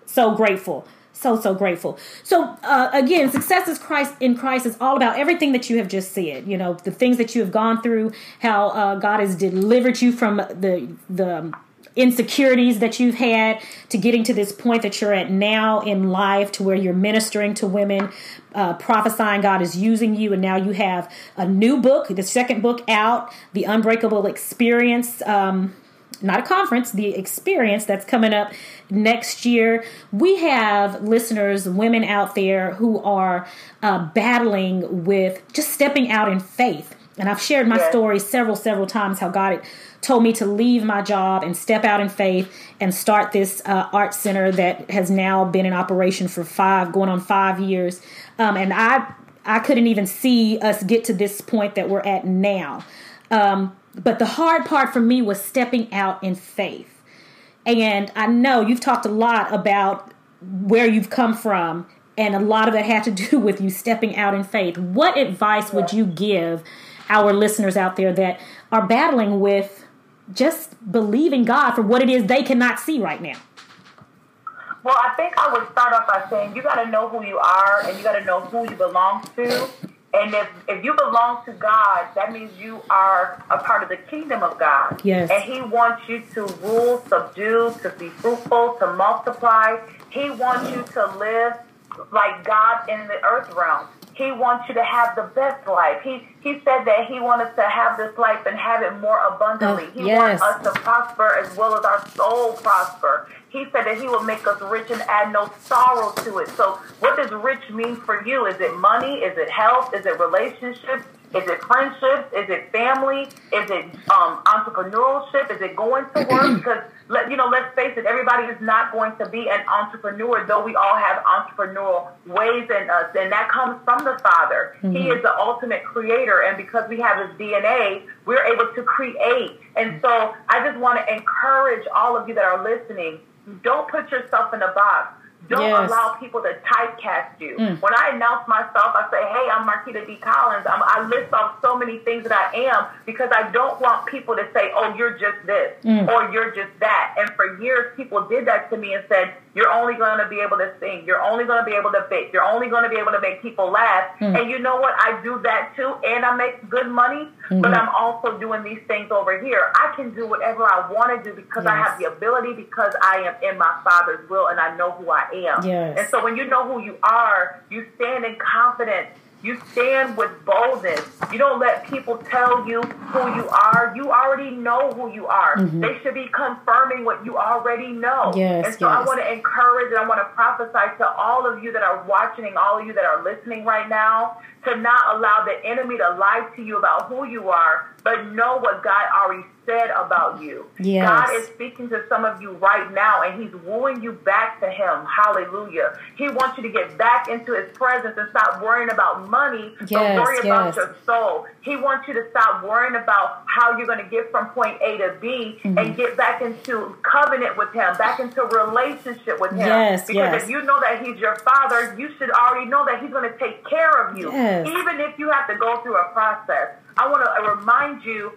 so grateful. So so grateful. So uh, again, success is Christ in Christ is all about everything that you have just said. You know the things that you have gone through, how uh, God has delivered you from the the insecurities that you've had to getting to this point that you're at now in life to where you're ministering to women uh, prophesying god is using you and now you have a new book the second book out the unbreakable experience um, not a conference, the experience that's coming up next year. We have listeners, women out there who are uh, battling with just stepping out in faith. And I've shared my story several, several times how God had told me to leave my job and step out in faith and start this uh, art center that has now been in operation for five, going on five years. Um, and I, I couldn't even see us get to this point that we're at now. Um, but the hard part for me was stepping out in faith. And I know you've talked a lot about where you've come from, and a lot of that had to do with you stepping out in faith. What advice would you give our listeners out there that are battling with just believing God for what it is they cannot see right now? Well, I think I would start off by saying you got to know who you are and you got to know who you belong to. And if, if you belong to God, that means you are a part of the kingdom of God. Yes. And He wants you to rule, subdue, to be fruitful, to multiply. He wants you to live like God in the earth realm. He wants you to have the best life. He he said that he wanted to have this life and have it more abundantly. Oh, he yes. wants us to prosper as well as our soul prosper. He said that he will make us rich and add no sorrow to it. So what does rich mean for you? Is it money? Is it health? Is it relationships? Is it friendships? Is it family? Is it um, entrepreneurship? Is it going to work? Because let you know, let's face it, everybody is not going to be an entrepreneur, though we all have entrepreneurial ways in us, and that comes from the Father. He is the ultimate creator, and because we have his DNA, we're able to create. And so I just want to encourage all of you that are listening, don't put yourself in a box. Don't Yes. allow people to typecast you. Mm. When I announce myself, I say, "Hey, I'm Markita D. Collins." I'm, I list off so many things that I am because I don't want people to say, "Oh, you're just this" mm. or "You're just that." And for years, people did that to me and said, "You're only going to be able to sing. You're only going to be able to bake. You're only going to be able to make people laugh." Hmm. And you know what? I do that too, and I make good money. Hmm. But I'm also doing these things over here. I can do whatever I want to do because I have the ability because I am in my Father's will and I know who I am. Yes. And so when you know who you are, you stand in confidence. You stand with boldness. You don't let people tell you who you are. You already know who you are. They should be confirming what you already know. Mm-hmm. Yes, and so I want to encourage and I want to prophesy to all of you that are watching and all of you that are listening right now to not allow the enemy to lie to you about who you are, but know what God already said about you. Yes. God is speaking to some of you right now and he's wooing you back to him. Hallelujah. He wants you to get back into his presence and stop worrying about money, Yes, but worry about your soul. He wants you to stop worrying about how you're going to get from point A to B Mm-hmm. and get back into covenant with him, back into relationship with him. Yes, because yes. if you know that he's your father, you should already know that he's going to take care of you. Yes. Even if you have to go through a process. I want to remind you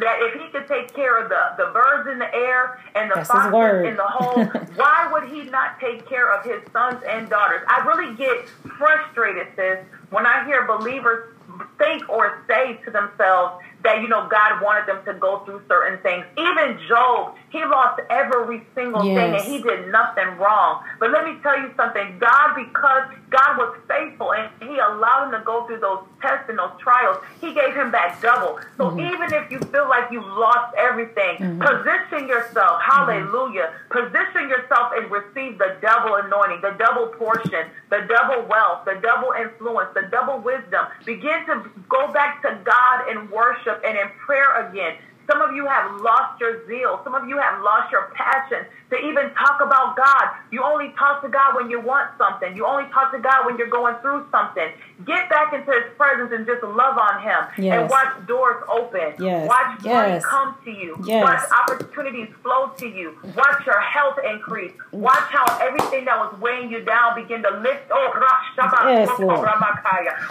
that if he could take care of the, the birds in the air and the That's foxes in the hole, why would he not take care of his sons and daughters? I really get frustrated, sis, when I hear believers think or say to themselves that, you know, God wanted them to go through certain things. Even Job, he lost every single thing and he did nothing wrong. But let me tell you something. God, because God was faithful and he allowed him to go through those tests and those trials, he gave him back double. So Mm-hmm. even if you feel like you've lost everything, position yourself. Hallelujah. Position yourself and receive the double anointing, the double portion, the double wealth, the double influence, the double wisdom. Begin to go back to God in worship and in prayer again. Some of you have lost your zeal. Some of you have lost your passion to even talk about God. You only talk to God when you want something. You only talk to God when you're going through something. Get back into His presence and just love on Him Yes. and watch doors open. Yes. Watch money Yes. come to you. Yes. Watch opportunities flow to you. Watch your health increase. Watch how everything that was weighing you down begin to lift. Oh, Yes, Lord.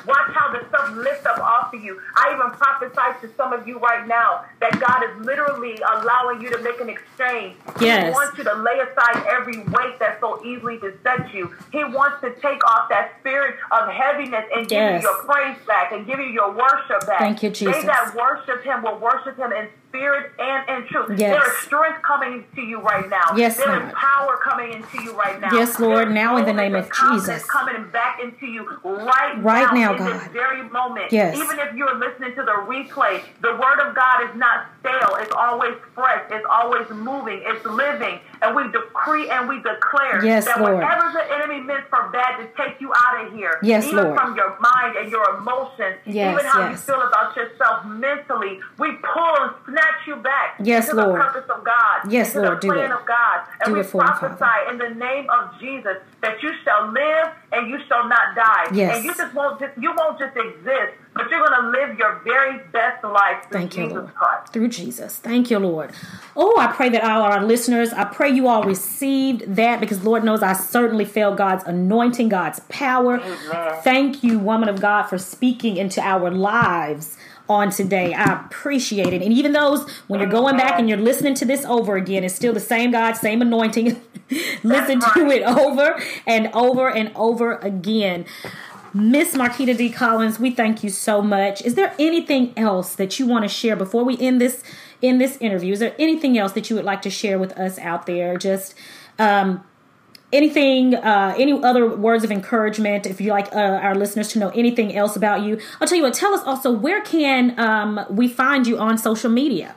Watch how the stuff lifts up off of you. I even prophesy to some of you right now that God is literally allowing you to make an exchange. Yes. He wants you to lay aside every weight that so easily besets you. He wants to take off that spirit of heaviness and give Yes. you your praise back and give you your worship back. Thank you, Jesus. They that worship Him will worship Him in spirit and in truth. Yes. There is strength coming to you right now. Yes, There is Lord. power coming into you right now. Yes, Lord. Now in the name of Jesus. coming back into you right, Right now, in this God. very moment. Yes. Even if you're listening to the replay, the Word of God is not stale. It's always fresh. It's always moving. It's living. And we decree and we declare Yes, that Lord. whatever the enemy meant for bad to take you out of here, Yes, even Lord. from your mind and your emotions, Yes, even how you feel about yourself mentally, we pull and snatch you back Yes, into Lord. the purpose of God, Yes, into Lord, the do plan it. of God. And Do we prophesy in the name of Jesus that you shall live and you shall not die. And you just won't just you won't just exist, but you're gonna live your very best life through Thank you, Jesus Lord. Christ. Through Jesus. Thank you, Lord. Oh, I pray that all our listeners, I pray you all received that because Lord knows I certainly felt God's anointing, God's power. Amen. Thank you, woman of God, for speaking into our lives on today. I appreciate it. And even those, when you're going back and you're listening to this over again, it's still the same God, same anointing. Listen That's to it over and over and over again. Miss Markita D. Collins, we thank you so much. Is there anything else that you want to share before we end this in this interview? Is there anything else that you would like to share with us out there? Just um, anything, uh, any other words of encouragement? If you like uh, our listeners to know anything else about you, I'll tell you what. Tell us also where can um, we find you on social media?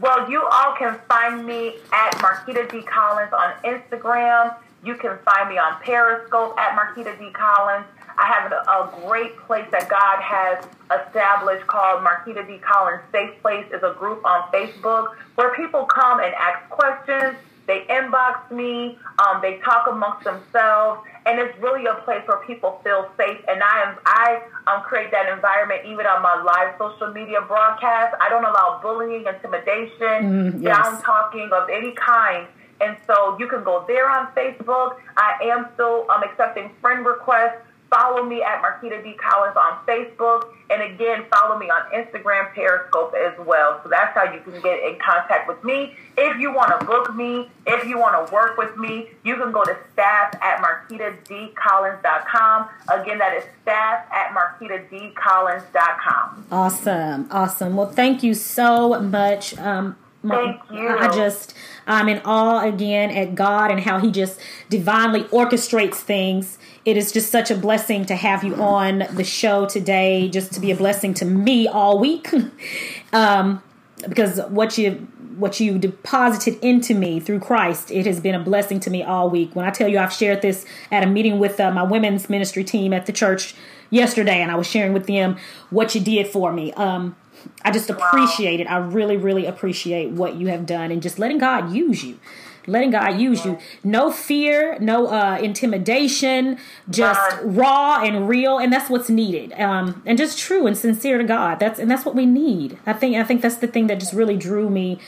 Well, you all can find me at Markita D. Collins on Instagram. You can find me on Periscope at Markita D. Collins. I have a, a great place that God has established called Markita D. Collins Safe Place is a group on Facebook where people come and ask questions. They inbox me. Um, they talk amongst themselves, and it's really a place where people feel safe. And I am I um, create that environment even on my live social media broadcast. I don't allow bullying, intimidation, Mm, yes. down talking of any kind. And so you can go there on Facebook. I am still um, accepting friend requests. Follow me at Markita D. Collins on Facebook. And again, follow me on Instagram, Periscope as well. So that's how you can get in contact with me. If you want to book me, if you want to work with me, you can go to staff at markitadcollins.com. Again, that is staff at markitadcollins.com. Awesome, awesome. Well, thank you so much. Um, Mar- Thank you. I just, I'm in awe again at God and how He just divinely orchestrates things. It is just such a blessing to have you on the show today, just to be a blessing to me all week. um, because what you what you deposited into me through Christ, it has been a blessing to me all week. When I tell you I've shared this at a meeting with uh, my women's ministry team at the church yesterday, and I was sharing with them what you did for me. Um, I just appreciate it. I really, really appreciate what you have done and just letting God use you. Letting God use you. No fear, no uh, intimidation, just raw and real, and that's what's needed. Um, and just true and sincere to God. That's and that's what we need. I think I think that's the thing that just really drew me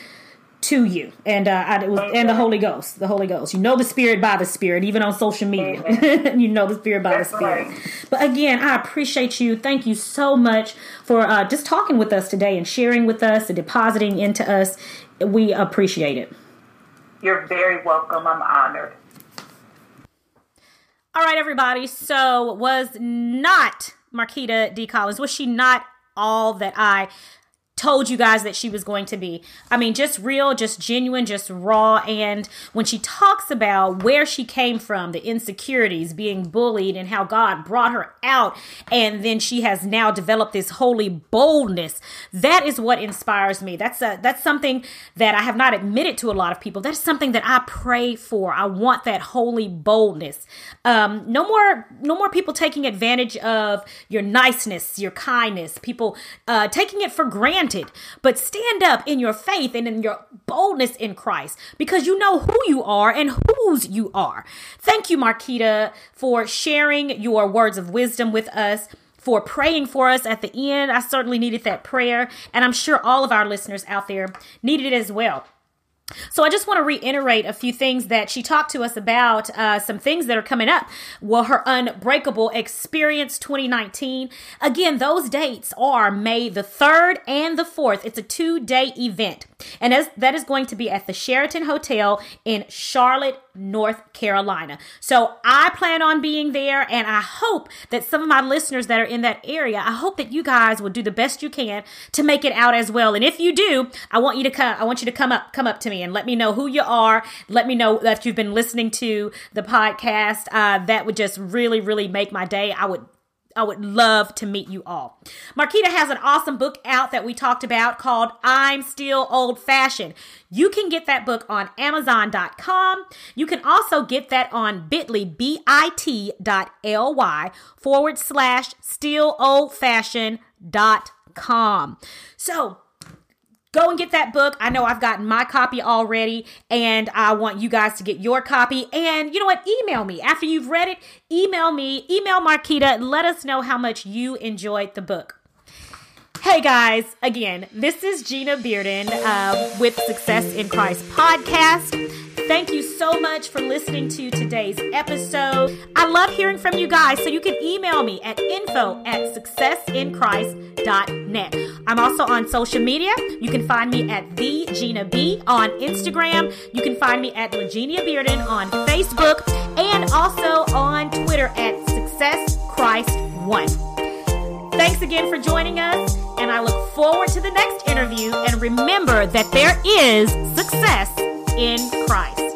to you, and uh, I, was, and the Holy Ghost, the Holy Ghost. You know the Spirit by the Spirit, even on social media. you know the Spirit by That's the Spirit. Right. But again, I appreciate you. Thank you so much for uh, just talking with us today and sharing with us and depositing into us. We appreciate it. You're very welcome. I'm honored. All right, everybody. So was not Markita D. Collins was she not all that I told you guys that she was going to be. I mean, just real, just genuine, just raw. And when she talks about where she came from, the insecurities, being bullied, and how God brought her out, and then she has now developed this holy boldness, that is what inspires me. That's a that's something that I have not admitted to a lot of people. That is something that I pray for. I want that holy boldness. Um, no more, no more people taking advantage of your niceness, your kindness. People uh, taking it for granted but stand up in your faith and in your boldness in Christ because you know who you are and whose you are. Thank you, Markita, for sharing your words of wisdom with us for praying for us at the end. I certainly needed that prayer, and I'm sure all of our listeners out there needed it as well. So I just want to reiterate a few things that she talked to us about, uh, some things that are coming up. Well, her Unbreakable Experience 2019. Again, those dates are May the 3rd and the 4th. It's a two day event. And as, that is going to be at the Sheraton Hotel in Charlotte, North Carolina. So I plan on being there, and I hope that some of my listeners that are in that area, I hope that you guys will do the best you can to make it out as well. And if you do, I want you to come. I want you to come up, come up to me, and let me know who you are. Let me know that you've been listening to the podcast. Uh, that would just really, really make my day. I would I would love to meet you all. Markita has an awesome book out that we talked about called I'm Still Old Fashioned. You can get that book on Amazon.com. You can also get that on bit.ly, B-I-T dot L-Y forward slash still old fashioned dot com. So Go and get that book. I know I've gotten my copy already, and I want you guys to get your copy. And you know what? Email me. After you've read it, email me, email Markita, let us know how much you enjoyed the book. Hey guys, again, this is Gina Bearden uh, with Success in Christ podcast. Thank you so much for listening to today's episode. I love hearing from you guys, so you can email me at info at successinchrist.net. I'm also on social media. You can find me at the Gina B on Instagram. You can find me at Legenia Bearden on Facebook and also on Twitter at Success Christ One. Thanks again for joining us, and I look forward to the next interview. And remember that there is success in Christ.